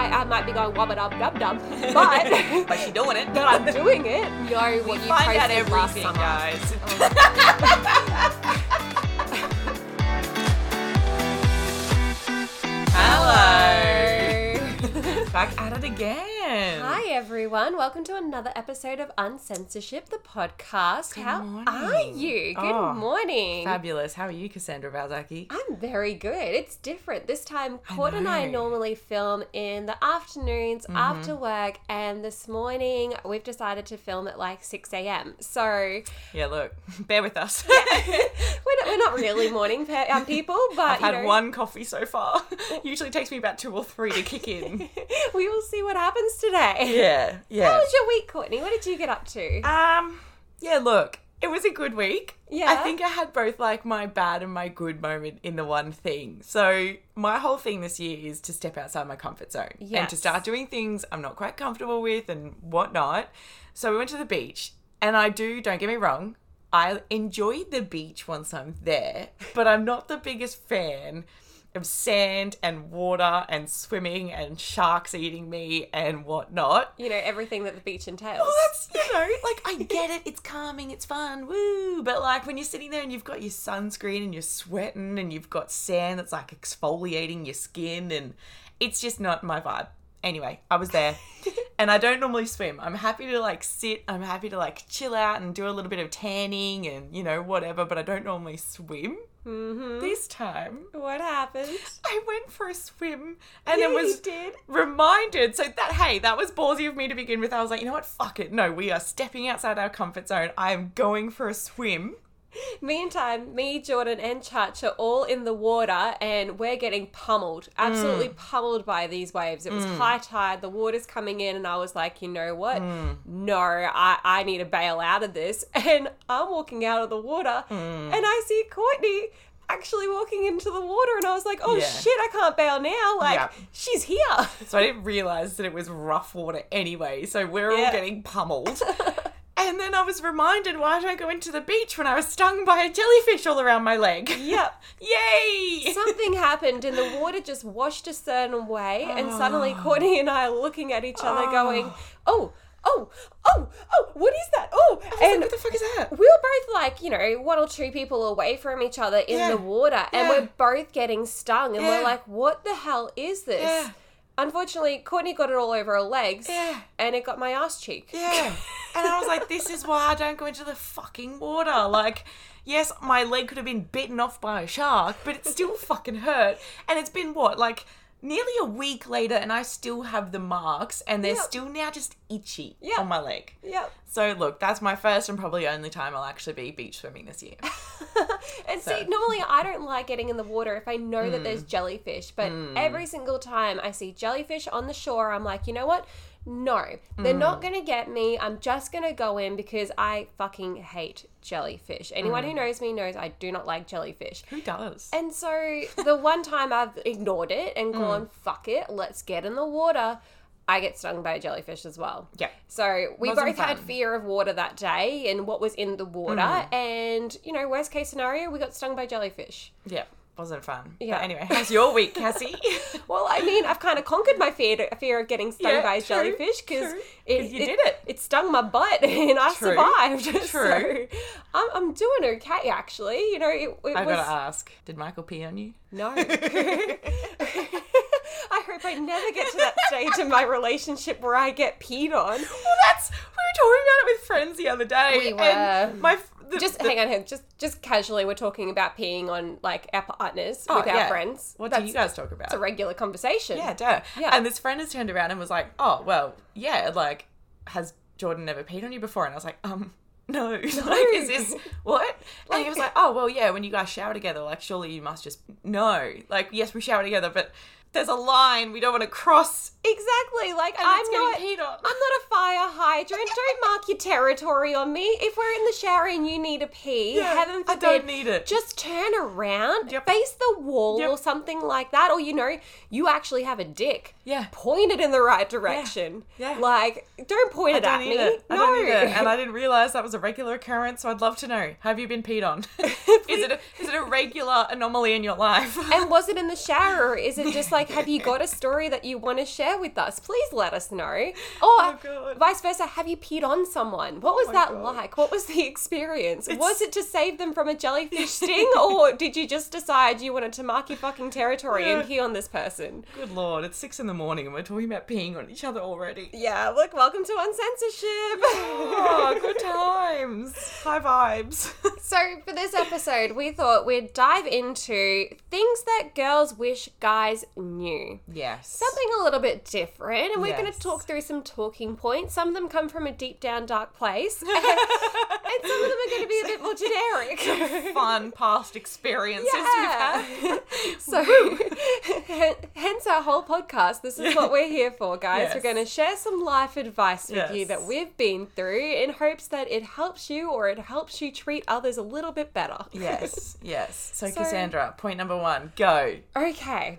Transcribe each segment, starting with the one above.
I, I might be going wubba dub dub dub, but but she doing it. that I'm doing it. Know what you Find out posted last everything, summer. guys. Oh. Hello. Back at it again. Hi everyone, welcome to another episode of Uncensorship, the podcast. How morning. are you? Good Oh, morning. Fabulous. How are you, Cassandra Balzaki? I'm very good. It's different. This time, Court and I know. normally film in the afternoons after work, and this morning we've decided to film at like 6 a.m. So Yeah, look, bear with us. we're not, we're not really morning pe- um, people, but I've had you know, one coffee so far. Usually takes me about two or three to kick in. we will see what happens today. Yeah, yeah. How was your week, Courtney? What did you get up to? Um, yeah, look, it was a good week. Yeah. I think I had both like my bad and my good moment in the one thing. So my whole thing this year is to step outside my comfort zone and to start doing things I'm not quite comfortable with and whatnot. So we went to the beach, and I do. Don't get me wrong. I enjoy the beach once I'm there, but I'm not the biggest fan of sand and water and swimming and sharks eating me and whatnot. you know, everything that the beach entails. Well, that's you know, like I get it. It's calming. It's fun. Woo! But like when you're sitting there and you've got your sunscreen and you're sweating and you've got sand that's like exfoliating your skin and it's just not my vibe. Anyway, I was there, and I don't normally swim. I'm happy to like sit. I'm happy to like chill out and do a little bit of tanning and you know whatever. But I don't normally swim. Mm-hmm. This time, What happened? I went for a swim and Yeah, then was reminded. So that hey, that was ballsy of me to begin with. I was like, you know what? Fuck it. No, we are stepping outside our comfort zone. I am going for a swim. Meantime, me, Jordan, and Church are all in the water and we're getting pummeled, absolutely Mm. pummeled by these waves. It was high tide, the water's coming in, and I was like, you know what? Mm. No, I, I need to bail out of this. And I'm walking out of the water Mm. and I see Courtney actually walking into the water, and I was like, oh Yeah. shit, I can't bail now. Like, Yeah. she's here. So I didn't realize that it was rough water anyway. So we're Yeah. all getting pummeled. and then I was reminded why don't I go into the beach when I was stung by a jellyfish all around my leg? yep. Yay! something happened and the water just washed a certain way and suddenly Ah. Courtney and I are looking at each other going, oh, oh, oh, oh, what is that? Oh, and what the fuck is that? we were both like, you know, one or two people away from each other in Yeah. the water and Yeah. we're both getting stung and we're like, what the hell is this? Unfortunately, Courtney got it all over her legs Yeah. and it got my ass cheek. Yeah. And I was like, this is why I don't go into the fucking water. Like, yes, my leg could have been bitten off by a shark, but it still fucking hurt. And it's been what, like nearly a week later, and I still have the marks, and they're Yep. still now just itchy Yep. on my leg. Yep. So, look, that's my first and probably only time I'll actually be beach swimming this year. And see, normally I don't like getting in the water if I know that Mm. there's jellyfish, but every single time I see jellyfish on the shore, I'm like, you know what? No, they're Mm. not going to get me. I'm just going to go in because I fucking hate jellyfish. Anyone Mm. who knows me knows I do not like jellyfish. Who does? And so the one time I've ignored it Mm. and gone, fuck it, let's get in the water, I get stung by a jellyfish as well. yeah. So we Wasn't both had fear of water that day and what was in the water. Mm. And, you know, worst case scenario, we got stung by jellyfish. Yeah. Wasn't fun. Yeah. But anyway, how's your week, Cassie? Well, I mean, I've kind of conquered my fear fear of getting stung Yeah, by a jellyfish because it, you did it. It stung my butt and I True, survived. true. So I'm, I'm doing okay, actually. You know, it, it I was. gotta ask, did Michael pee on you? No. I hope I never get to that stage in my relationship where I get peed on. Well, that's we were talking about it with friends the other day. We and were. my the, Just the- hang on. Just just casually, we're talking about peeing on like our partners Oh, with our yeah. friends. What That's do you guys talk about? It's a regular conversation. yeah, duh. Yeah. And this friend has turned around and was like, "Oh, well, yeah, like, has Jordan never peed on you before?" And I was like, "Um, no. like, is this what?" and he was like, "Oh, well, yeah. When you guys shower together, like, surely you must just no. Like, yes, we shower together, but there's a line we don't want to cross, Exactly. Like and I'm not. peed on." I'm not a fire hydrant. Don't mark your territory on me. If we're in the shower and you need a pee, Yeah, heaven I don't need it. Just turn around, Yep. face the wall Yep. or something like that. Or you know, you actually have a dick. Yeah. Point it in the right direction. Yeah. Like, don't point I it don't at me. it. I no. it. And I didn't realize that was a regular occurrence, so I'd love to know. Have you been peed on? is it a, is it a regular anomaly in your life? and was it in the shower or is it just like like, have you got a story that you want to share with us? Please let us know. Oh, or Oh, vice versa, have you peed on someone? What was oh my that God. like? What was the experience? Was it to save them from a jellyfish sting, or did you just decide you wanted to mark your fucking territory and pee on this person? Good lord, it's six in the morning and we're talking about peeing on each other already. Yeah, look, welcome to Uncensorship. Oh, good times. High vibes. So, for this episode, we thought we'd dive into things that girls wish guys knew. Yes. Something a little bit different, and we're going to talk through some talking points. Some of them come from a deep down dark place, and some of them are going to be a bit more generic. fun past experiences Yeah. we've had. So, hence our whole podcast. This is what we're here for, guys. Yes. We're going to share some life advice with you that we've been through in hopes that it helps you or it helps you treat others a little bit better. Yes, yes. So, So- Cassandra, point number one, go. Okay.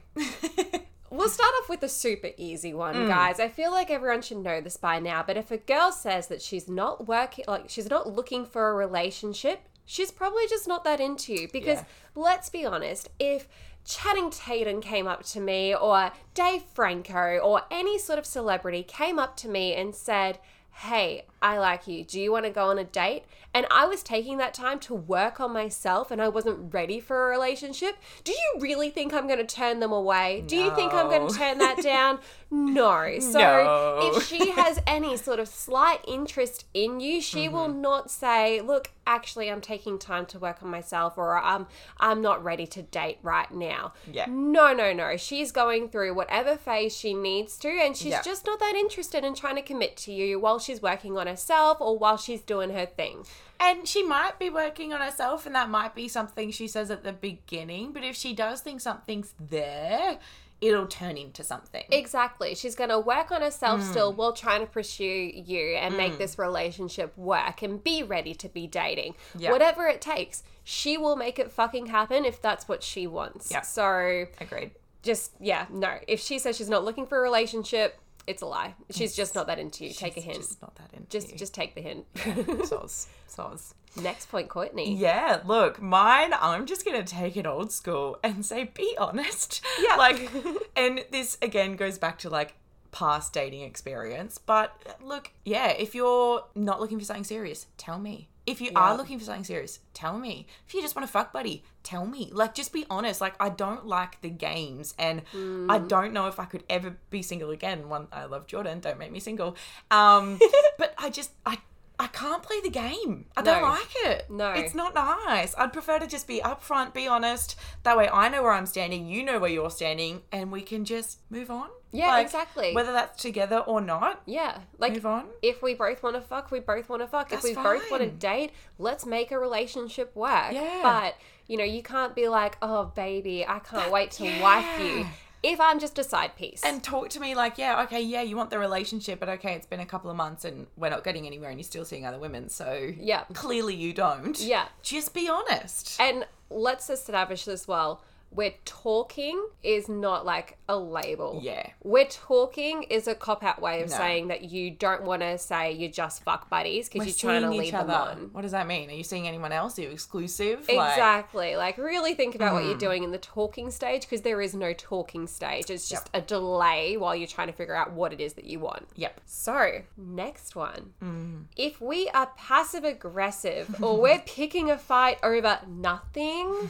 We'll start off with a super easy one, Mm. guys. I feel like everyone should know this by now, but if a girl says that she's not working, like she's not looking for a relationship, she's probably just not that into you. Because Yeah. let's be honest, if Channing Tatum came up to me, or Dave Franco, or any sort of celebrity came up to me and said, Hey, I like you. Do you want to go on a date? And I was taking that time to work on myself and I wasn't ready for a relationship. Do you really think I'm going to turn them away? Do you think I'm going to turn that down? No. So No. if she has any sort of slight interest in you, she will Mm-hmm. not say, "Look, actually I'm taking time to work on myself or I'm I'm not ready to date right now." Yeah. No, no, no. She's going through whatever phase she needs to and she's Yeah. just not that interested in trying to commit to you while she's working on herself or while she's doing her thing. And she might be working on herself, and that might be something she says at the beginning. But if she does think something's there, it'll turn into something. Exactly. She's going to work on herself Hmm. still while trying to pursue you and make this relationship work and be ready to be dating. Yeah. Whatever it takes, she will make it fucking happen if that's what she wants. Yeah. So Agreed. just, yeah, no. If she says she's not looking for a relationship, it's a lie. She's just not that into you. Take a She's hint. Just not that into Just, you. just take the hint. soz, soz. Next point, Courtney. Yeah, look, mine, I'm just going to take it old school and say, be honest. Yeah. Like, and this again goes back to like past dating experience. But look, yeah, if you're not looking for something serious, tell me. If you Yeah. are looking for something serious, tell me. If you just want to fuck buddy, tell me. Like, just be honest. Like, I don't like the games, and I don't know if I could ever be single again. One, I love Jordan. Don't make me single. Um, but I just, I, I can't play the game. I don't like it. No. it's not nice. I'd prefer to just be upfront, be honest. That way, I know where I'm standing. You know where you're standing, and we can just move on. Yeah, exactly. Whether that's together or not, Yeah. Like, move on. if we both want to fuck, we both want to fuck. That's if we both want to date, let's make a relationship work. Yeah. But, you know, you can't be like, oh, baby, I can't wait to wife you. If I'm just a side piece. And talk to me like, yeah, okay, yeah, you want the relationship, but okay, it's been a couple of months and we're not getting anywhere and you're still seeing other women. So Yeah. clearly you don't. Yeah. Just be honest. And let's establish this well. We're talking is not like a label. Yeah. We're talking is a cop out way of No. saying that you don't want to say you're just fuck buddies because you're trying to lead each them on. What does that mean? Are you seeing anyone else? Are you exclusive? Exactly. Like, really think about what you're Mm. doing in the talking stage because there is no talking stage. It's just a delay while you're trying to figure out what it is that you want. Yep. So, next one. Mm. If we are passive aggressive or we're picking a fight over nothing,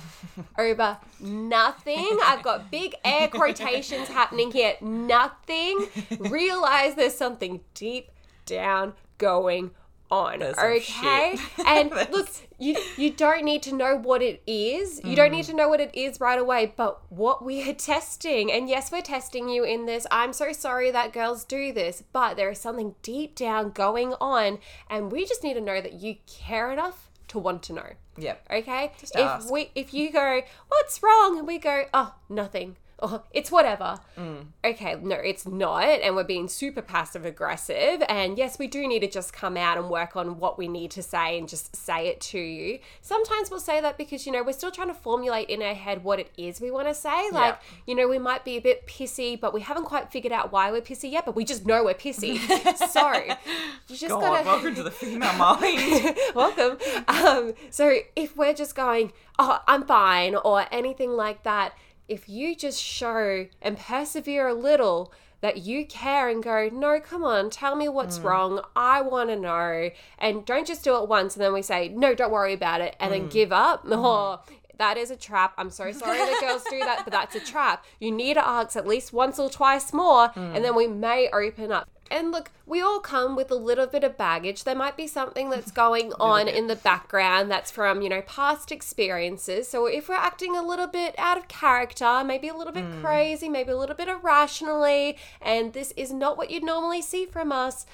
over nothing, I've got big air quotations happening here, nothing, realize there's something deep down going on. Okay? And look, you you don't need to know what it is. You don't Mm. need to know what it is right away, but what we are testing. And yes, we're testing you in this. I'm so sorry that girls do this, but there is something deep down going on and we just need to know that you care enough to want to know. Yep. Okay? Just if ask. we if you go, "What's wrong?" and we go, "Oh, nothing." Oh, it's whatever. Mm. Okay, no, it's not. And we're being super passive aggressive. And yes, we do need to just come out and work on what we need to say and just say it to you. Sometimes we'll say that because, you know, we're still trying to formulate in our head what it is we want to say. Like, you know, we might be a bit pissy, but we haven't quite figured out why we're pissy yet, but we just know we're pissy. so, you just God, gotta. welcome to the female mind. Welcome. Um, so if we're just going, oh, I'm fine, or anything like that, if you just show and persevere a little that you care and go, no, come on, tell me what's hmm. wrong. I want to know. And don't just do it once and then we say, no, don't worry about it, and then hmm. give up. Hmm. Oh, that is a trap. I'm so sorry that girls do that, but that's a trap. You need to ask at least once or twice more, and then we may open up. And look, we all come with a little bit of baggage. There might be something that's going on in the background that's from, you know, past experiences. So if we're acting a little bit out of character, maybe a little bit crazy, maybe a little bit irrationally, and this is not what you'd normally see from us,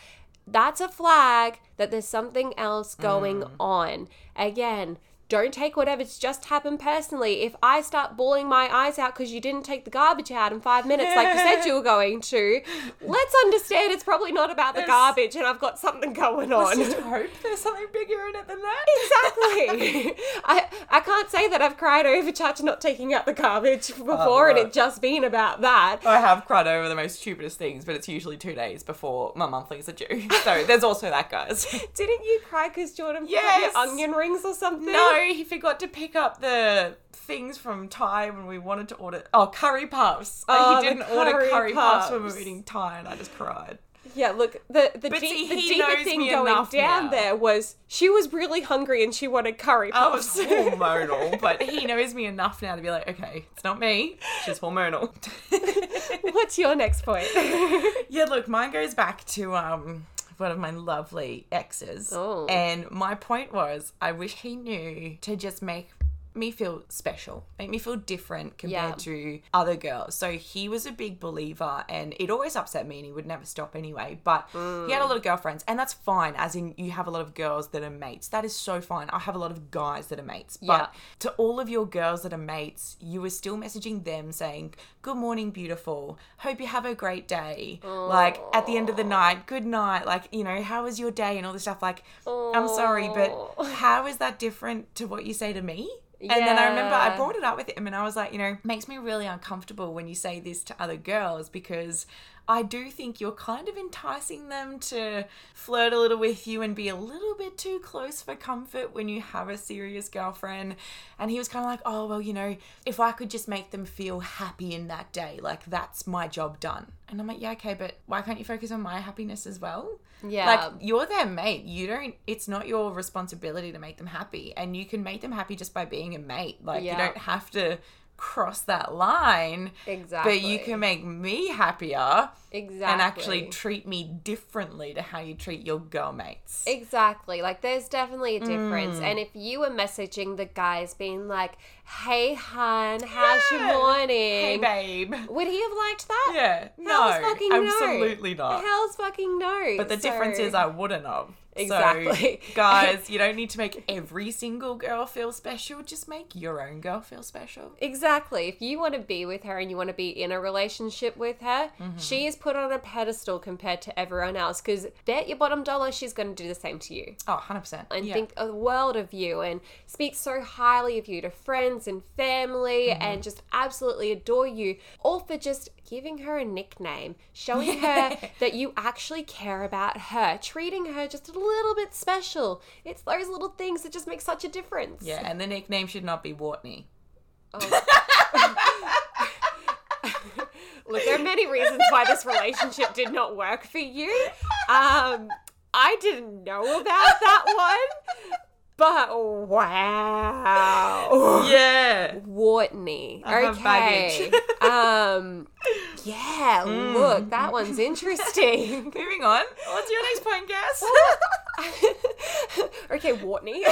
that's a flag that there's something else going on. Again, don't take whatever's just happened personally. If I start bawling my eyes out because you didn't take the garbage out in five minutes, like you said you were going to, let's understand it's probably not about the There's- garbage and I've got something going on. Just hope there's something bigger in it than that. Exactly. I I can't say that I've cried over Chacha not taking out the garbage oh, before and right. it just been about that. I have cried over the most stupidest things, but it's usually two days before my monthlies are due. So there's also that, guys. Didn't you cry because Jordan Yes. your onion rings or something? No, he forgot to pick up the things from Thai when we wanted to order. Oh, curry puffs. Oh, he didn't order curry curry puffs when we were eating Thai, and I just cried. Yeah, look, the the, But deep, see, the he deeper thing going down now. there was she was really hungry and she wanted curry I was puffs. hormonal, but he knows me enough now to be like, okay, it's not me, she's hormonal. What's your next point? Yeah, look, mine goes back to um one of my lovely exes. Oh. And my point was I wish he knew to just make me feel special, make me feel different compared Yeah. to other girls. So he was a big believer and it always upset me and he would never stop anyway. But he had a mm. lot of girlfriends and that's fine, as in you have a lot of girls that are mates. That is so fine. I have a lot of guys that are mates. But Yeah. to all of your girls that are mates, you were still messaging them saying, Good morning, beautiful. Hope you have a great day. Like at the end of the night, good night. Like, you know, how was your day and all this stuff. Like, I'm sorry, but how is that different to what you say to me? And then I remember I brought it up with him and I was like, you know, makes me really uncomfortable when you say this to other girls because I do think you're kind of enticing them to flirt a little with you and be a little bit too close for comfort when you have a serious girlfriend. And he was kind of like, oh, well, you know, if I could just make them feel happy in that day, like that's my job done. And I'm like, yeah, okay, but why can't you focus on my happiness as well? Yeah. Like you're their mate. You don't it's not your responsibility to make them happy. And you can make them happy just by being a mate. Like you don't have to cross that line. Exactly. But you can make me happier exactly and actually treat me differently to how you treat your girl mates. Exactly. Like there's definitely a Mm. difference. And if you were messaging the guys being like, Hey hun, how's your morning? Hey babe. Would he have liked that? Yeah. Hell's no. fucking no. absolutely not. Hell's fucking no. But the difference is I wouldn't have. Exactly. So, guys, you don't need to make every single girl feel special. Just make your own girl feel special. Exactly. If you want to be with her and you want to be in a relationship with her, Mm-hmm. she is put on a pedestal compared to everyone else. Because bet your bottom dollar she's going to do the same to you Oh, 100%. and yeah. think a world of you and speak so highly of you to friends and family Mm-hmm. and just absolutely adore you, all for just giving her a nickname, showing her that you actually care about her, treating her just a little bit special. It's those little things that just make such a difference. Yeah, and the nickname should not be Wartney. Look, there are many reasons why this relationship did not work for you. Um, I didn't know about that one, but wow. Yeah. Whartney. I Okay. um, yeah, Mm. look, that one's interesting. Moving on. What's your next point, Cass? okay, Whartney.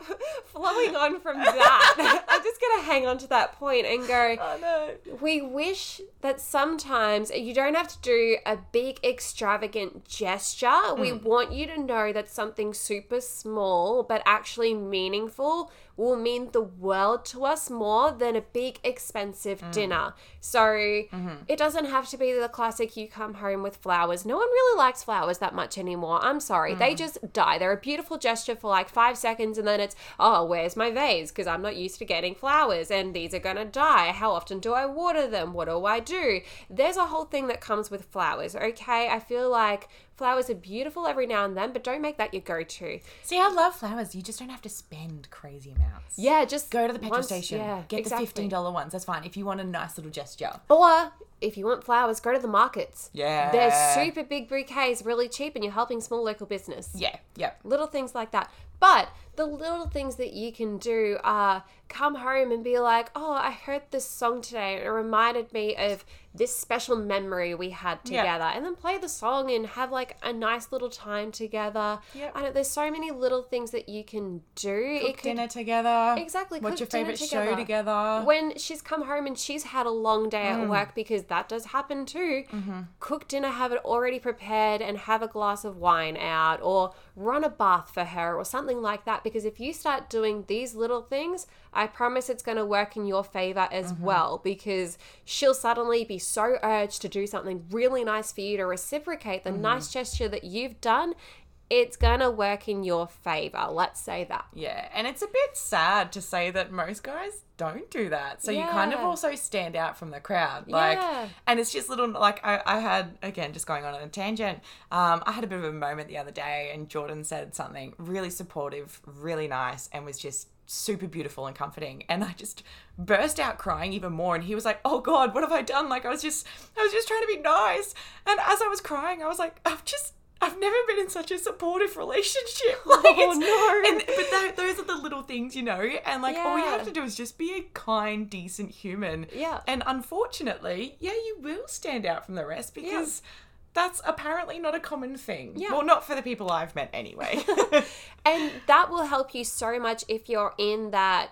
Flowing on from that, I'm just gonna hang on to that point and go. oh no. We wish that sometimes uh, you don't have to do a big extravagant gesture. We hmm. want you to know that something super small but actually meaningful will mean the world to us more than a big expensive hmm. dinner. So mm-hmm. it doesn't have to be the classic you come home with flowers. No one really likes flowers that much anymore. I'm sorry. They hmm. just die. They're a beautiful gesture for like 5 seconds and then it's oh, where's my vase because I'm not used to getting flowers and these are going to die. How often do I water them? What do I do? There's a whole thing that comes with flowers, okay? I feel like flowers are beautiful every now and then, but don't make that your go-to. See, I love flowers. You just don't have to spend crazy amounts. Yeah, just Go to the petrol once- station. Yeah, get exactly. the fifteen dollar ones. That's fine. If you want a nice little gesture. Or if you want flowers, go to the markets. Yeah. They're super big bouquets, really cheap, and you're helping small local business. Yeah. Yeah. Little things like that. But the little things that you can do are come home and be like, oh, I heard this song today and it reminded me of this special memory we had Yeah. together. And then play the song and have like a nice little time together. Yep. I know there's so many little things that you can do. Cook dinner together. Exactly, What's your favorite show together. together? when she's come home and she's had a long day Mm. at work because that does happen too Mm-hmm. cook dinner have it already prepared and have a glass of wine out or run a bath for her or something like that because if you start doing these little things i promise it's going to work in your favor as Mm-hmm. well because she'll suddenly be so urged to do something really nice for you to reciprocate Mm-hmm. the nice gesture that you've done it's to work in your favor let's say that Yeah, and it's a bit sad to say that most guys don't do that. So you kind of also stand out from the crowd. Like Yeah. and it's just little like I, I had again just going on a tangent. Um, I had a bit of a moment the other day and Jordan said something really supportive, really nice, and was just super beautiful and comforting and I just burst out crying even more and he was like, "Oh god, what have I done?" Like I was just I was just trying to be nice. And as I was crying, I was like, "I've just I've never been in such a supportive relationship." Oh, like, Oh, no. And, but tho- those are the little things, you know, and like all you have to do is just be a kind, decent human. Yeah. And unfortunately, yeah, you will stand out from the rest because that's apparently not a common thing. Yeah. Well, not for the people I've met anyway. And that will help you so much if you're in that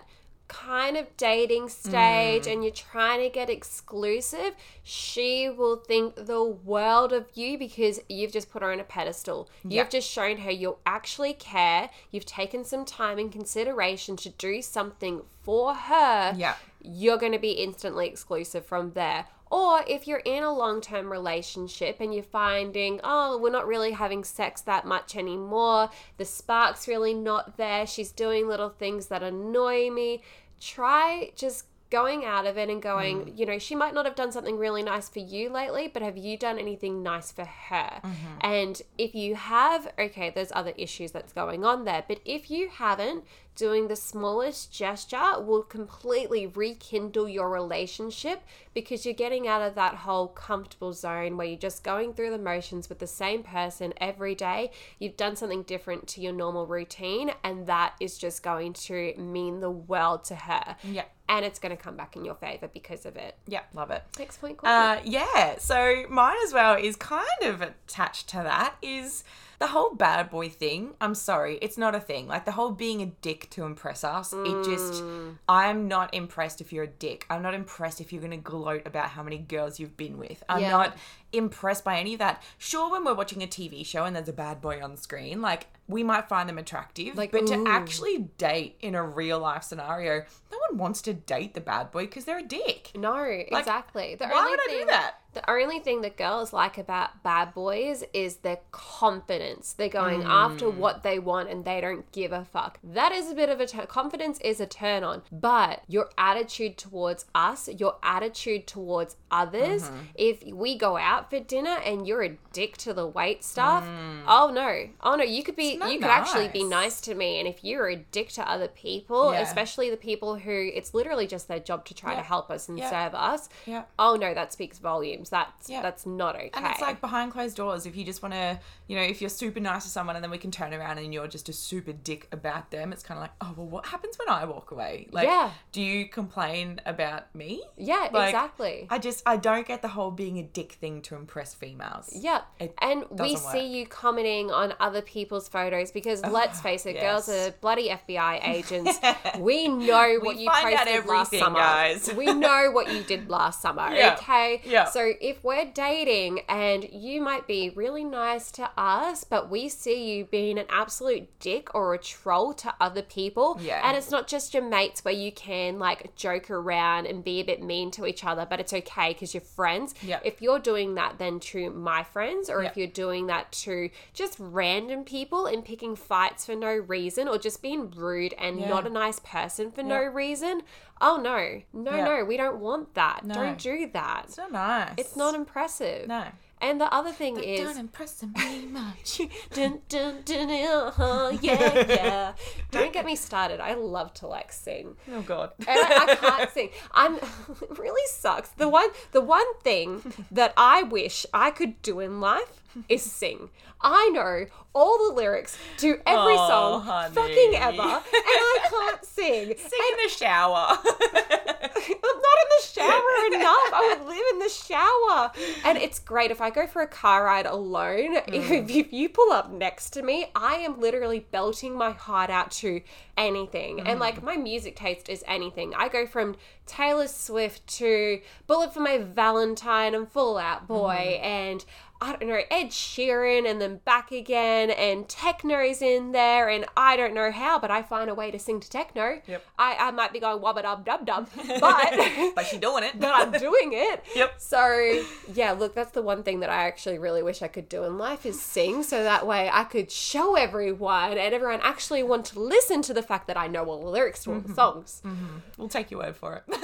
kind of dating stage Mm. and you're trying to get exclusive. She will think the world of you because you've just put her on a pedestal. Yeah. You've just shown her you actually care. You've taken some time and consideration to do something for her yeah. you're going to be instantly exclusive from there. Or if you're in a long term relationship and you're finding, oh, we're not really having sex that much anymore, the spark's really not there, she's doing little things that annoy me, try just going out of it and going, mm. you know, she might not have done something really nice for you lately, but have you done anything nice for her? Mm-hmm. And if you have, okay, there's other issues that's going on there, but if you haven't, doing the smallest gesture will completely rekindle your relationship because you're getting out of that whole comfortable zone where you're just going through the motions with the same person every day. You've done something different to your normal routine, and that is just going to mean the world to her. Yeah. And it's going to come back in your favor because of it. Yeah. Love it. Next point, Uh, yeah, so mine as well is kind of attached to that is the whole bad boy thing. I'm sorry, it's not a thing. Like the whole being a dick to impress us. It just, mm. I'm not impressed if you're a dick. I'm not impressed if you're going to gloat about how many girls you've been with. I'm Yeah. not impressed by any of that. Sure, when we're watching a TV show and there's a bad boy on screen, like we might find them attractive, Like, but ooh. to actually date in a real life scenario, no one wants to date the bad boy because they're a dick. No, exactly. The why would I do that? The only thing that girls like about bad boys is their confidence. They're going Hmm. after what they want and they don't give a fuck. That is a bit of a turn. Confidence is a turn on, but your attitude towards us, your attitude towards others, Mm-hmm. if we go out for dinner and you're a dick to the wait staff, oh no, oh no, you could be, you could actually be nice. nice to me, and if you're a dick to other people, Yeah. especially the people who it's literally just their job to try to help us and Yeah. serve us. Yeah. Oh no, that speaks volumes. That's Yeah. that's not okay. And it's like behind closed doors. If you just want to, you know, if you're super nice to someone and then we can turn around and you're just a super dick about them, it's kind of like, oh, well, what happens when I walk away? Like, Yeah. do you complain about me? yeah, like, exactly. I just, I don't get the whole being a dick thing to impress females. yeah, It and we doesn't see you commenting on other people's photos because let's face it, girls are bloody FBI agents. we know what you posted last summer. guys. we know what you did last summer. Yeah. Okay. Yeah. So if we're dating and you might be really nice to us, but we see you being an absolute dick or a troll to other people, Yeah. and it's not just your mates where you can like joke around and be a bit mean to each other, but it's okay because you're friends. Yeah. If you're doing that then to my friends, or if you're doing that to just random people and picking fights for no reason, or just being rude and Yeah. not a nice person for no reason, oh no, no, Yeah. no, we don't want that. No. Don't do that. It's not nice. It's not impressive. No. And the other thing is Don't impress me much. dun, dun, dun, uh, yeah, yeah. Don't get me started. I love to like sing. oh God. And I, I can't sing. I'm it really sucks. The one the one thing that I wish I could do in life is sing. I know all the lyrics to every Oh, song honey. fucking ever, and I can't sing. Sing in the shower. I'm not in the shower enough. I would live in the shower. And it's great if I go for a car ride alone. Mm. If, if you pull up next to me, I am literally belting my heart out to anything. And mm. like my music taste is anything. I go from Taylor Swift to Bullet for My Valentine and Fall Out Boy mm. and I don't know, Ed Sheeran and then back again, and techno's in there, and I don't know how, but I find a way to sing to techno. Yep. I, I might be going wubba dub dub dub, but but she's doing it. but I'm doing it. Yep. So yeah, look, that's the one thing that I actually really wish I could do in life is sing, so that way I could show everyone and everyone actually want to listen to the fact that I know all the lyrics to all the mm-hmm. songs. Mm-hmm. We'll take your word for it.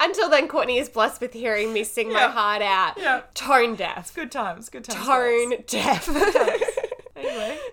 Until then, Courtney is blessed with hearing me sing my heart out. Yeah. Tone deaf. good times. Good times. Tone deaf. Anyway.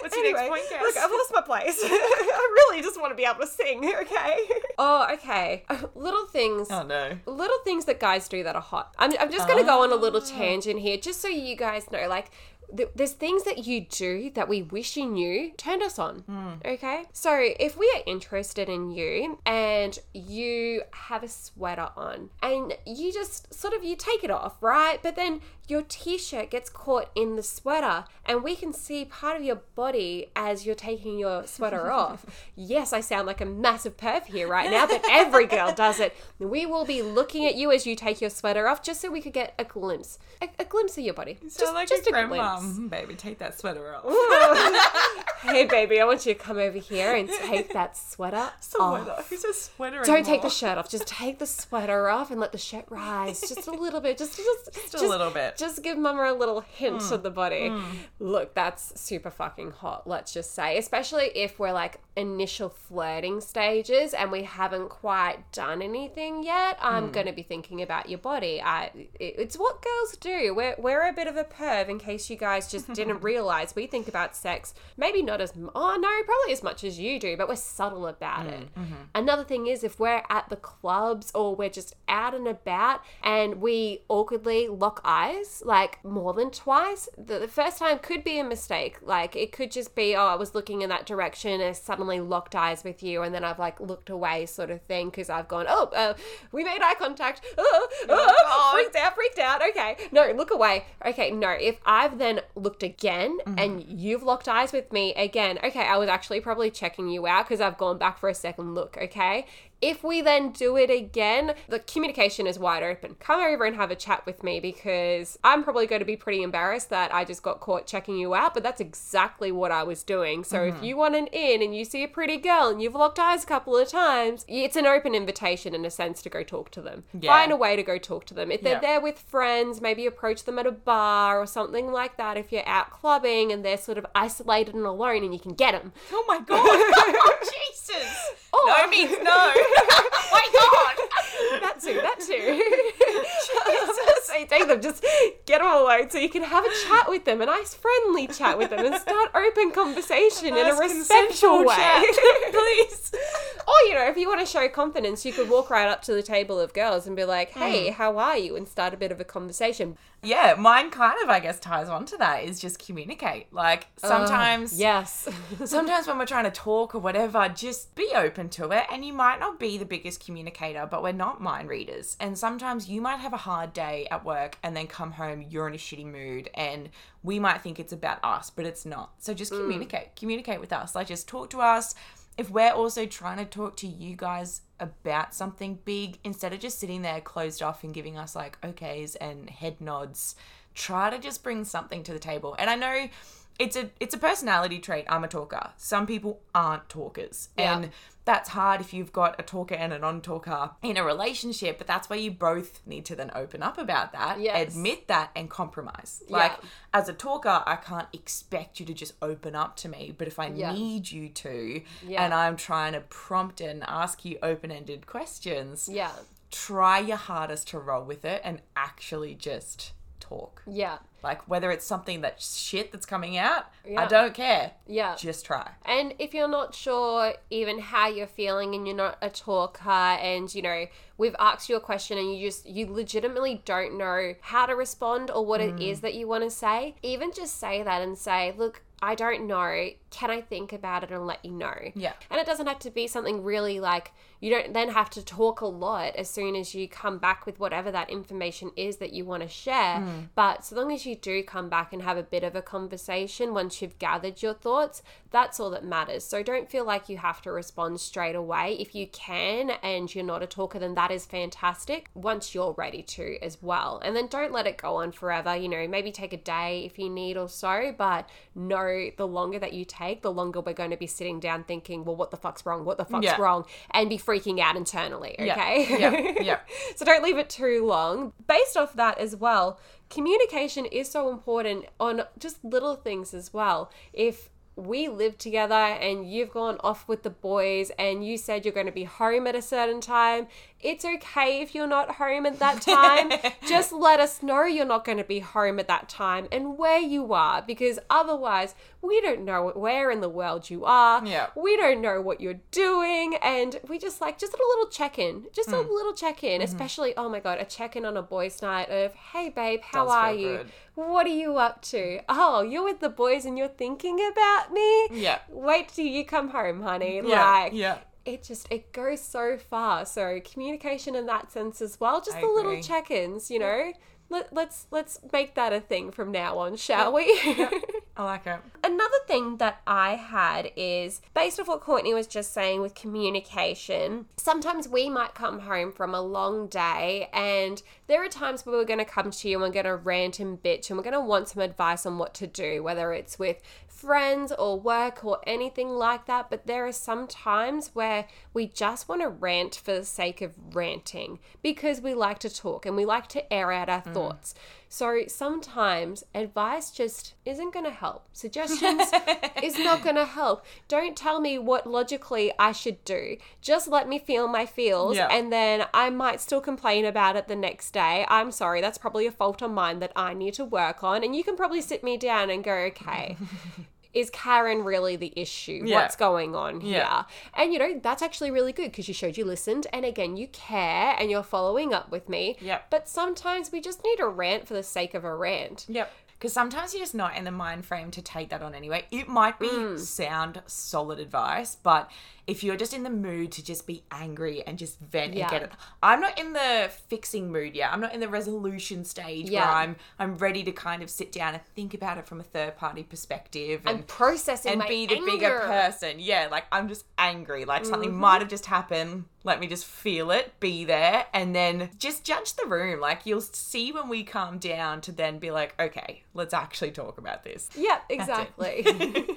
What's your Anyway, next point, Cass? look, I've lost my place. I really just want to be able to sing, okay? Oh, okay. Little things. oh no. Little things that guys do that are hot. I'm, I'm just going to go on a little Ah. tangent here, just so you guys know. Like, th- there's things that you do that we wish you knew turned us on. Hmm. Okay? So, if we are interested in you and you have a sweater on and you just sort of you take it off, right? But then your t-shirt gets caught in the sweater and we can see part of your body as you're taking your sweater off. Yes, I sound like a massive perv here right now, but every girl does it. We will be looking at you as you take your sweater off just so we could get a glimpse. A, a glimpse of your body. Sound Just, like just a a grandma. glimpse. Mm, Baby, take that sweater off. hey baby, I want you to come over here and take that sweater Sweater. off. Who's a sweater Don't take the shirt off. Just take the sweater off and let the shirt rise just a little bit. Just, just, Just a little bit. Just give Mama a little hint mm. of the body. Mm. Look, that's super fucking hot. Let's just say, especially if we're like initial flirting stages and we haven't quite done anything yet. I'm mm. going to be thinking about your body. I, it- it's what girls do. We're we're a bit of a perv. In case you guys just didn't realize, we think about sex maybe not as m- oh no, probably as much as you do, but we're subtle about it. Mm, mm-hmm. Another thing is if we're at the clubs or we're just out and about and we awkwardly lock eyes like more than twice, the, the first time could be a mistake. Like it could just be, oh, I was looking in that direction and I suddenly locked eyes with you and then I've like looked away sort of thing because I've gone, oh, uh, we made eye contact. Oh, oh, oh, oh, God. freaked out, freaked out. Okay. No, look away. Okay, no. If I've then looked again mm-hmm. and you've locked eyes with me again, okay, I was actually probably checking you out because I've gone back for a second look, okay? If we then do it again, the communication is wide open. Come over and have a chat with me because I'm probably going to be pretty embarrassed that I just got caught checking you out, but that's exactly what I was doing. So if mm-hmm. you want an in and you see a pretty girl and you've locked eyes a couple of times, it's an open invitation in a sense to go talk to them. Yeah. Find a way to go talk to them. If they're Yeah. there with friends, maybe approach them at a bar or something like that. If you're out clubbing and they're sort of isolated and alone and you can get them. Oh my god. oh, Jesus. Oh. No means no. my god. That too, that too. so take them, just get them alone so you can have a chat with them, a nice friendly chat with them and start open conversation in a Nice respectful way. Please. or, you know, if you want to show confidence, you could walk right up to the table of girls and be like, hmm. hey, how are you? And start a bit of a conversation. Yeah, mine kind of, I guess, ties on to that is just communicate. Like, sometimes. Yes. Sometimes when we're trying to talk or whatever, just be open to it. And you might not be the biggest communicator, but we're not mind readers. And sometimes you might have a hard day at work and then come home, you're in a shitty mood, and we might think it's about us, but it's not. So just mm. communicate. Communicate with us. Like, just talk to us. If we're also trying to talk to you guys about something big, instead of just sitting there closed off and giving us like okays and head nods, try to just bring something to the table. And I know it's a it's a personality trait. I'm a talker. Some people aren't talkers. Yeah. And that's hard if you've got a talker and a non-talker in a relationship, but that's where you both need to then open up about that, Yes. admit that and compromise. Like Yeah. as a talker, I can't expect you to just open up to me, but if I Yeah. need you to and I'm trying to prompt and ask you open-ended questions, yeah. try your hardest to roll with it and actually just talk. Yeah. Like whether it's something that's shit that's coming out, I don't care. Yeah. Just try. And if you're not sure even how you're feeling and you're not a talker and you know, we've asked you a question and you just you legitimately don't know how to respond or what it hmm. is that you want to say, even just say that and say, "Look, I don't know. Can I think about it and let you know?" Yeah. And it doesn't have to be something really like you don't then have to talk a lot as soon as you come back with whatever that information is that you want to share. Hmm. But so long as you do come back and have a bit of a conversation once you've gathered your thoughts, that's all that matters. So don't feel like you have to respond straight away. If you can and you're not a talker, then that is fantastic once you're ready to as well. And then don't let it go on forever. You know, maybe take a day if you need or so, but the longer that you take, the longer we're going to be sitting down thinking, well, what the fuck's wrong? What the fuck's Yeah. wrong? And be freaking out internally, okay? Yeah. Yeah. so don't leave it too long. Based off that as well, communication is so important on just little things as well. If we live together and you've gone off with the boys and you said you're going to be home at a certain time, it's okay if you're not home at that time. Just let us know you're not going to be home at that time and where you are because otherwise we don't know where in the world you are. Yeah. We don't know what you're doing and we just like just a little check-in. Just Hmm. a little check-in, Mm-hmm. especially oh my god, a check-in on a boys' night of, "Hey babe, how Does are you? good. What are you up to? Oh, you're with the boys and you're thinking about me? Yeah. Wait till you come home, honey. Yeah. Like yeah. It just it goes so far. So communication in that sense as well. Just I the little check-ins, you know. Let, let's let's make that a thing from now on, shall we? I like it. Another thing that I had is based off what Courtney was just saying with communication. Sometimes we might come home from a long day, and there are times where we're going to come to you and we're going to rant and bitch, and we're going to want some advice on what to do, whether it's with friends or work or anything like that. But there are some times where we just want to rant for the sake of ranting because we like to talk and we like to air out our mm. thoughts. So sometimes advice just isn't going to help. Suggestions is not going to help. Don't tell me what logically I should do. Just let me feel my feels Yeah. and then I might still complain about it the next day. I'm sorry, that's probably a fault on mine that I need to work on. And you can probably sit me down and go, okay. Is Karen really the issue? Yeah. What's going on here? Yeah. And you know, that's actually really good because you showed you listened and again, you care and you're following up with me. Yep. But sometimes we just need a rant for the sake of a rant. Yep. Because sometimes you're just not in the mind frame to take that on anyway. It might be Mm. sound solid advice, but if you're just in the mood to just be angry and just vent Yeah. and get it, I'm not in the fixing mood yet. I'm not in the resolution stage Yeah. where I'm I'm ready to kind of sit down and think about it from a third party perspective and I'm processing and be the bigger person. Yeah, like I'm just angry. Like something Mm-hmm. might have just happened. Let me just feel it, be there, and then just judge the room. Like you'll see when we calm down to then be like, okay, let's actually talk about this. Yeah, exactly.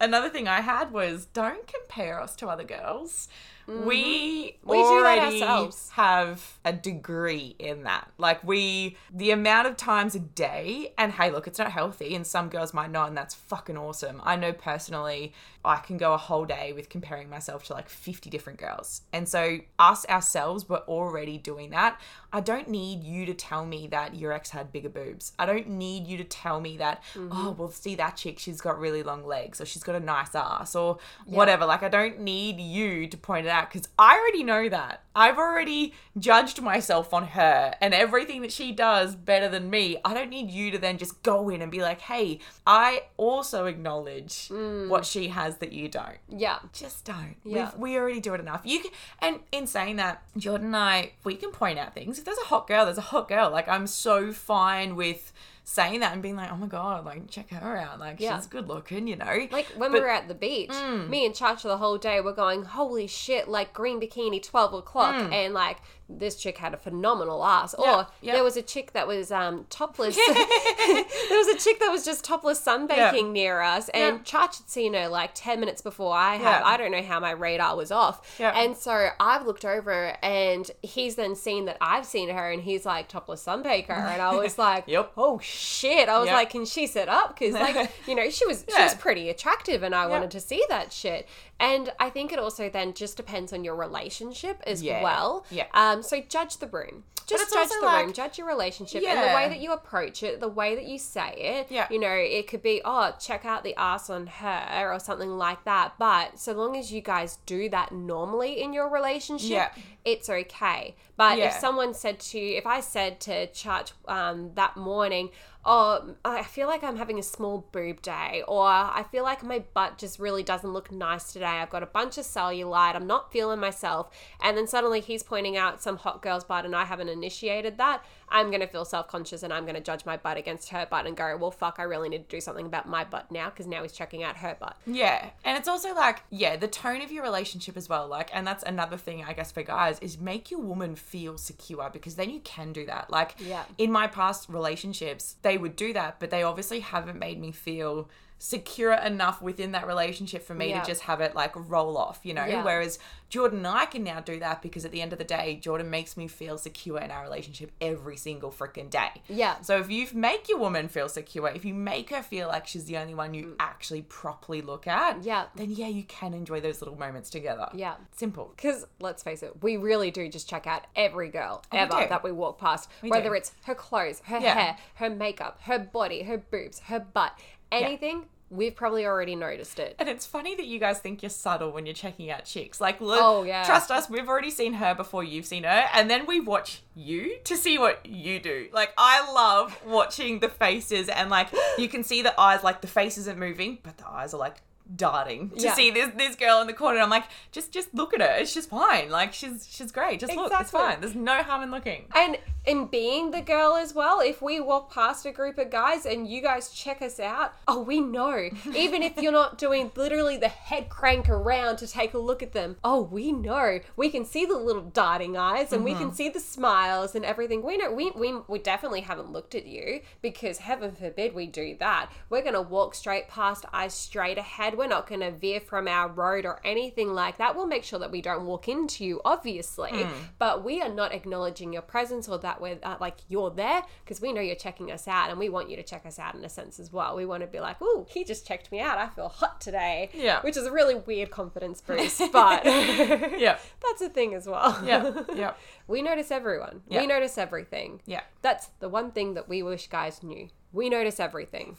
Another thing I had was don't compare us to other girls. We Mm-hmm. We do that already ourselves. have a degree in that. Like we, the amount of times a day, and hey, look, it's not healthy, and some girls might not, and that's fucking awesome. I know personally, I can go a whole day with comparing myself to like fifty different girls, and so us ourselves, we're already doing that. I don't need you to tell me that your ex had bigger boobs. I don't need you to tell me that. Oh, well, see that chick, she's got really long legs, or she's got a nice ass, or whatever. Like I don't need you to point it out because I already know that. I've already judged myself on her and everything that she does better than me. I don't need you to then just go in and be like, hey, I also acknowledge mm. what she has that you don't. yeah. Just don't. Yeah. We've, we already do it enough. You can, and in saying that, Jordan and I, we can point out things. If there's a hot girl, there's a hot girl. Like I'm so fine with saying that and being like, oh my god, like check her out. Like Yeah. she's good looking, you know. Like when But- we were at the beach, Mm. me and Chacha the whole day were going, holy shit, like green bikini, 12 o'clock. And like this chick had a phenomenal ass. Or. Yeah, yeah. there was a chick that was um, topless. there was a chick that was just topless sunbaking Yeah. near us. And Yeah. Chach had seen her like 10 minutes before I have. I don't know how my radar was off. Yeah. And so I've looked over and he's then seen that I've seen her and he's like topless sunbaker. And I was like, Yep. oh shit. I was Yep. like, can she sit up? Because like, you know, she was she was pretty attractive and I wanted to see that shit. And I think it also then just depends on your relationship as Yeah. well. Yeah. Um, so judge the room. Just judge the like- room, judge your relationship and the way that you approach it, the way that you say it. Yeah. You know, it could be, oh, check out the ass on her or something like that. But so long as you guys do that normally in your relationship, Yeah. it's okay. But if someone said to you, if I said to Church um, that morning, oh, I feel like I'm having a small boob day, or I feel like my butt just really doesn't look nice today. I've got a bunch of cellulite. I'm not feeling myself. And then suddenly he's pointing out some hot girl's butt, and I haven't initiated that. I'm going to feel self conscious and I'm going to judge my butt against her butt and go, well, fuck, I really need to do something about my butt now because now he's checking out her butt. Yeah. And it's also like, yeah, the tone of your relationship as well. Like, and that's another thing, I guess, for guys is make your woman feel secure because then you can do that. Like, Yeah. in my past relationships, they would do that, but they obviously haven't made me feel secure enough within that relationship for me Yeah. to just have it like roll off, you know? Yeah. Whereas Jordan and I can now do that because at the end of the day, Jordan makes me feel secure in our relationship every single freaking day. Yeah. So if you make your woman feel secure, if you make her feel like she's the only one you actually properly look at, Mm. Yeah. then yeah, you can enjoy those little moments together. Yeah. Simple. Because let's face it, we really do just check out every girl we ever do. that we walk past, We whether do. it's her clothes, her Yeah. hair, her makeup, her body, her boobs, her butt, anything. We've probably already noticed it. And it's funny that you guys think you're subtle when you're checking out chicks. Like, look, Oh, yeah. trust us, we've already seen her before you've seen her, and then we watch you to see what you do. Like, I love watching the faces, and like, you can see the eyes, like, the face isn't moving, but the eyes are like darting to Yeah. see this this girl in the corner. I'm like, just just look at her. It's just fine. Like, she's she's great. Just look. It's fine. There's no harm in looking. And in being the girl as well, if we walk past a group of guys and you guys check us out, oh, we know. Even if you're not doing literally the head crank around to take a look at them, oh, we know. We can see the little darting eyes and we can mm-hmm. see the smiles and everything. We know we, we we definitely haven't looked at you because heaven forbid we do that. We're gonna walk straight past, eyes straight ahead. We're not gonna veer from our road or anything like that. We'll make sure that we don't walk into you, obviously, but we are not acknowledging your presence or that we're uh, like you're there because we know you're checking us out and we want you to check us out in a sense as well. We want to be like, oh, he just checked me out. I feel hot today. Yeah. Which is a really weird confidence boost, but Yeah. that's a thing as well. Yeah. Yeah. we notice everyone. Yeah. We notice everything. Yeah. That's the one thing that we wish guys knew. We notice everything.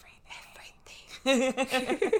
everything.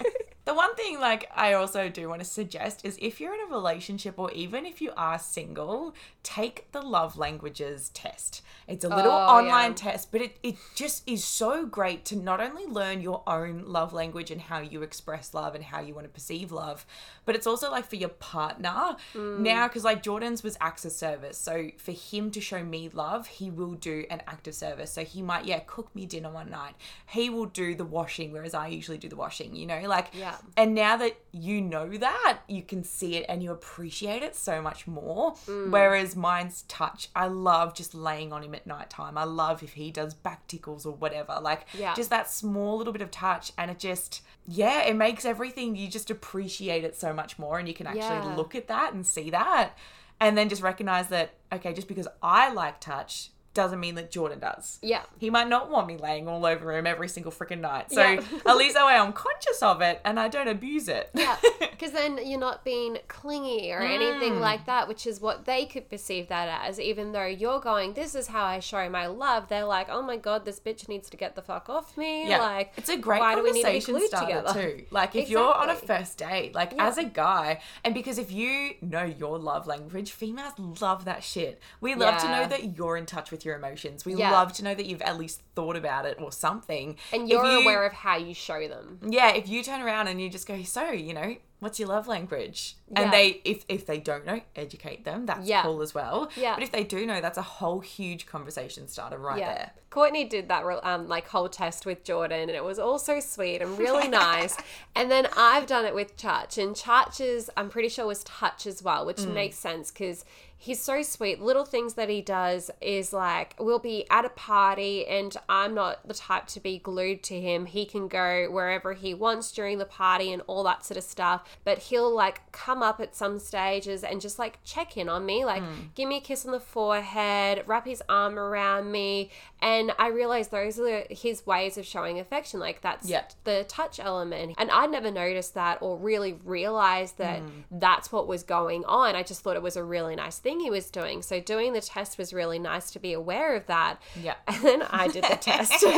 The one thing, like, I also do want to suggest is if you're in a relationship or even if you are single, take the love languages test. It's a little Oh, online yeah. test, but it, it just is so great to not only learn your own love language and how you express love and how you want to perceive love, but it's also like for your partner. Mm. Now, because like Jordan's was acts of service. So for him to show me love, he will do an act of service. So he might, yeah, cook me dinner one night. He will do the washing, whereas I usually do the washing, you know? Like, Yeah. And now that you know that, you can see it and you appreciate it so much more. Mm. Whereas mine's touch, I love just laying on him at nighttime. I love if he does back tickles or whatever. Like, Yeah. just that small little bit of touch. And it just, yeah, it makes everything, you just appreciate it so much more. And you can actually Yeah. look at that and see that. And then just recognize that, okay, just because I like touch doesn't mean that Jordan does. Yeah. He might not want me laying all over him every single freaking night. So Yeah. at least that way I'm conscious of it and I don't abuse it. Yeah, because then you're not being clingy or mm. anything like that, which is what they could perceive that as. Even though you're going, this is how I show my love, they're like, oh my god, this bitch needs to get the fuck off me. Yeah, Like, it's a great why do we need to be conversation starter together? too. Like if you're on a first date, like Yeah. as a guy, and because if you know your love language, females love that shit. We love to know that you're in touch with your emotions. We Yeah. love to know that you've at least thought about it or something. And you're you- aware of how you show them. yeah, if you turn around and you just go, so you know, what's your love language? Yeah. And they, if if they don't know, educate them. That's Yeah. cool as well. Yeah. But if they do know, that's a whole huge conversation starter right Yeah. there. Courtney did that um, like whole test with Jordan, and it was all so sweet and really nice. and then I've done it with Church, and Church's I'm pretty sure was touch as well, which Mm. makes sense because he's so sweet. Little things that he does is like we'll be at a party, and I'm not the type to be glued to him. He can go wherever he wants during the party and all that sort of stuff. but he'll like come up at some stages and just like check in on me, like Hmm. give me a kiss on the forehead, wrap his arm around me. And I realized those are his ways of showing affection. Like that's Yeah. the touch element. And I'd never noticed that or really realized that that's what was going on. I just thought it was a really nice thing he was doing. So doing the test was really nice to be aware of that. Yeah. And then I did the test.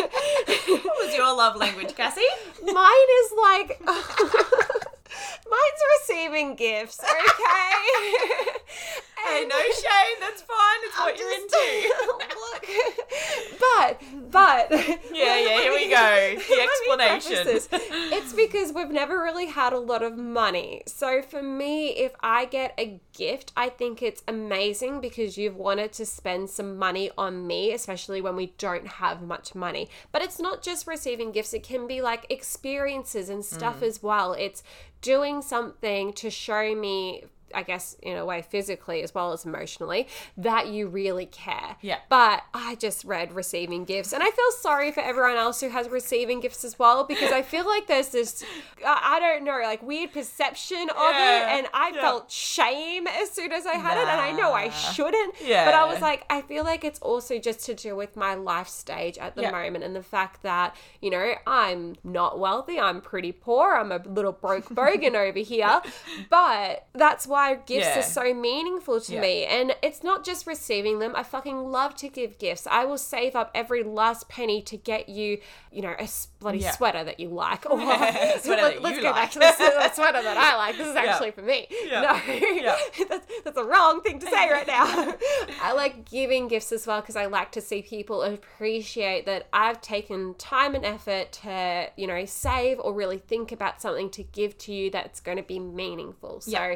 What was your love language, Cassie? Mine is like mine's receiving gifts, okay? Hey, no shame. That's fine. It's what you're into. Look. But but Yeah, yeah, here we go. The Let me preface explanation. It's because we've never really had a lot of money. So for me, if I get a gift, I think it's amazing because you've wanted to spend some money on me, especially when we don't have much money. But it's not just receiving gifts, it can be like experiences and stuff Mm. as well. It's doing something to show me I guess in a way physically as well as emotionally that you really care. Yeah. But I just read receiving gifts and I feel sorry for everyone else who has receiving gifts as well because I feel like there's this I don't know like weird perception of Yeah, it and I yeah. felt shame as soon as I had it and I know I shouldn't. Yeah. But I was like I feel like it's also just to do with my life stage at the Yeah. moment and the fact that, you know, I'm not wealthy, I'm pretty poor, I'm a little broke bogan over here. But that's why gifts Yeah. are so meaningful to Yeah. me. And it's not just receiving them. I fucking love to give gifts. I will save up every last penny to get you, you know, a bloody Yeah. sweater that you like. Or Sweater that let's you go like. back to the, sweater that I like. This is actually for me. Yeah. No, Yeah. that's, that's a wrong thing to say right now. I like giving gifts as well because I like to see people appreciate that I've taken time and effort to, you know, save or really think about something to give to you that's going to be meaningful. So Yeah.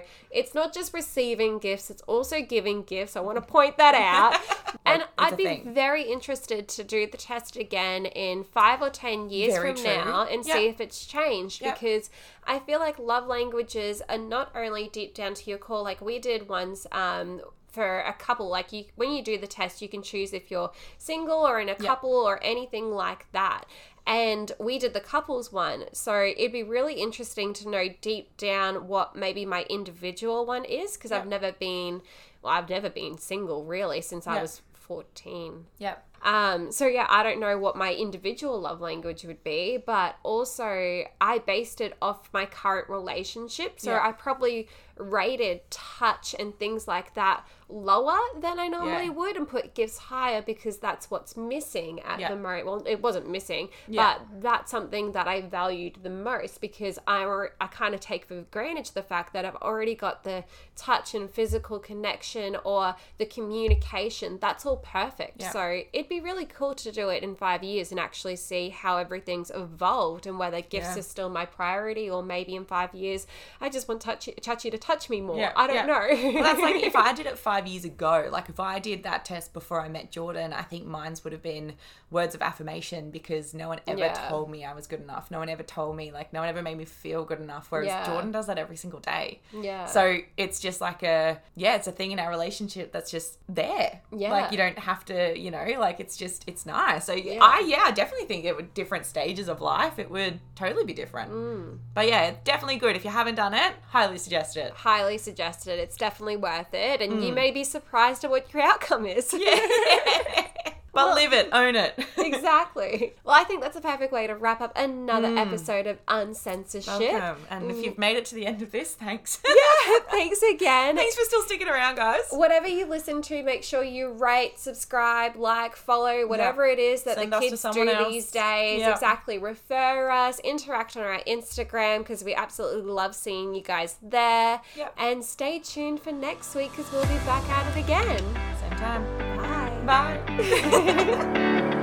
It's not just receiving gifts, it's also giving gifts. I want to point that out. and It's I'd be thing. very interested to do the test again in five or 10 years Very from true. now and Yep. see if it's changed Yep. because I feel like love languages are not only deep down to your core, like we did once um, for a couple. Like you, when you do the test, you can choose if you're single or in a couple or anything like that. And we did the couples one. So it'd be really interesting to know deep down what maybe my individual one is because I've never been, well, I've never been single really since I was 14. Yep. Um, so yeah, I don't know what my individual love language would be, but also I based it off my current relationship. So. I probably rated touch and things like that lower than I normally Yeah. would and put gifts higher because that's what's missing at Yeah. the moment. Well, it wasn't missing, Yeah. but that's something that I valued the most because I I kind of take for granted the fact that I've already got the touch and physical connection or the communication. That's all perfect. So it'd be really cool to do it in five years and actually see how everything's evolved and whether gifts are still my priority or maybe in five years I just want touchy, touchy to touch me more. I don't know. Well, that's like if I did it five years ago, like if I did that test before I met Jordan, I think mine's would have been words of affirmation because no one ever Yeah. told me I was good enough. No one ever told me, like, no one ever made me feel good enough. Whereas Yeah. Jordan does that every single day. Yeah. So it's just like a, yeah, it's a thing in our relationship that's just there. Yeah. Like you don't have to, you know, like it's just, it's nice. So Yeah. I, yeah, I definitely think it would, different stages of life, it would totally be different. Mm. But yeah, definitely good. If you haven't done it, highly suggest it. Highly suggested. It's definitely worth it, and you may be surprised at what your outcome is. but Well- live it, own it. exactly. Well, I think that's a perfect way to wrap up another mm. episode of Uncensorship. Welcome. And if mm. you've made it to the end of this, thanks. Yeah, thanks again. thanks for still sticking around, guys. Whatever you listen to, make sure you rate, subscribe, like, follow, whatever it is that Send the kids do else. these days. Yeah. Exactly. Refer us, interact on our Instagram because we absolutely love seeing you guys there. Yep. And stay tuned for next week because we'll be back at it again. Same time. Bye. Bye.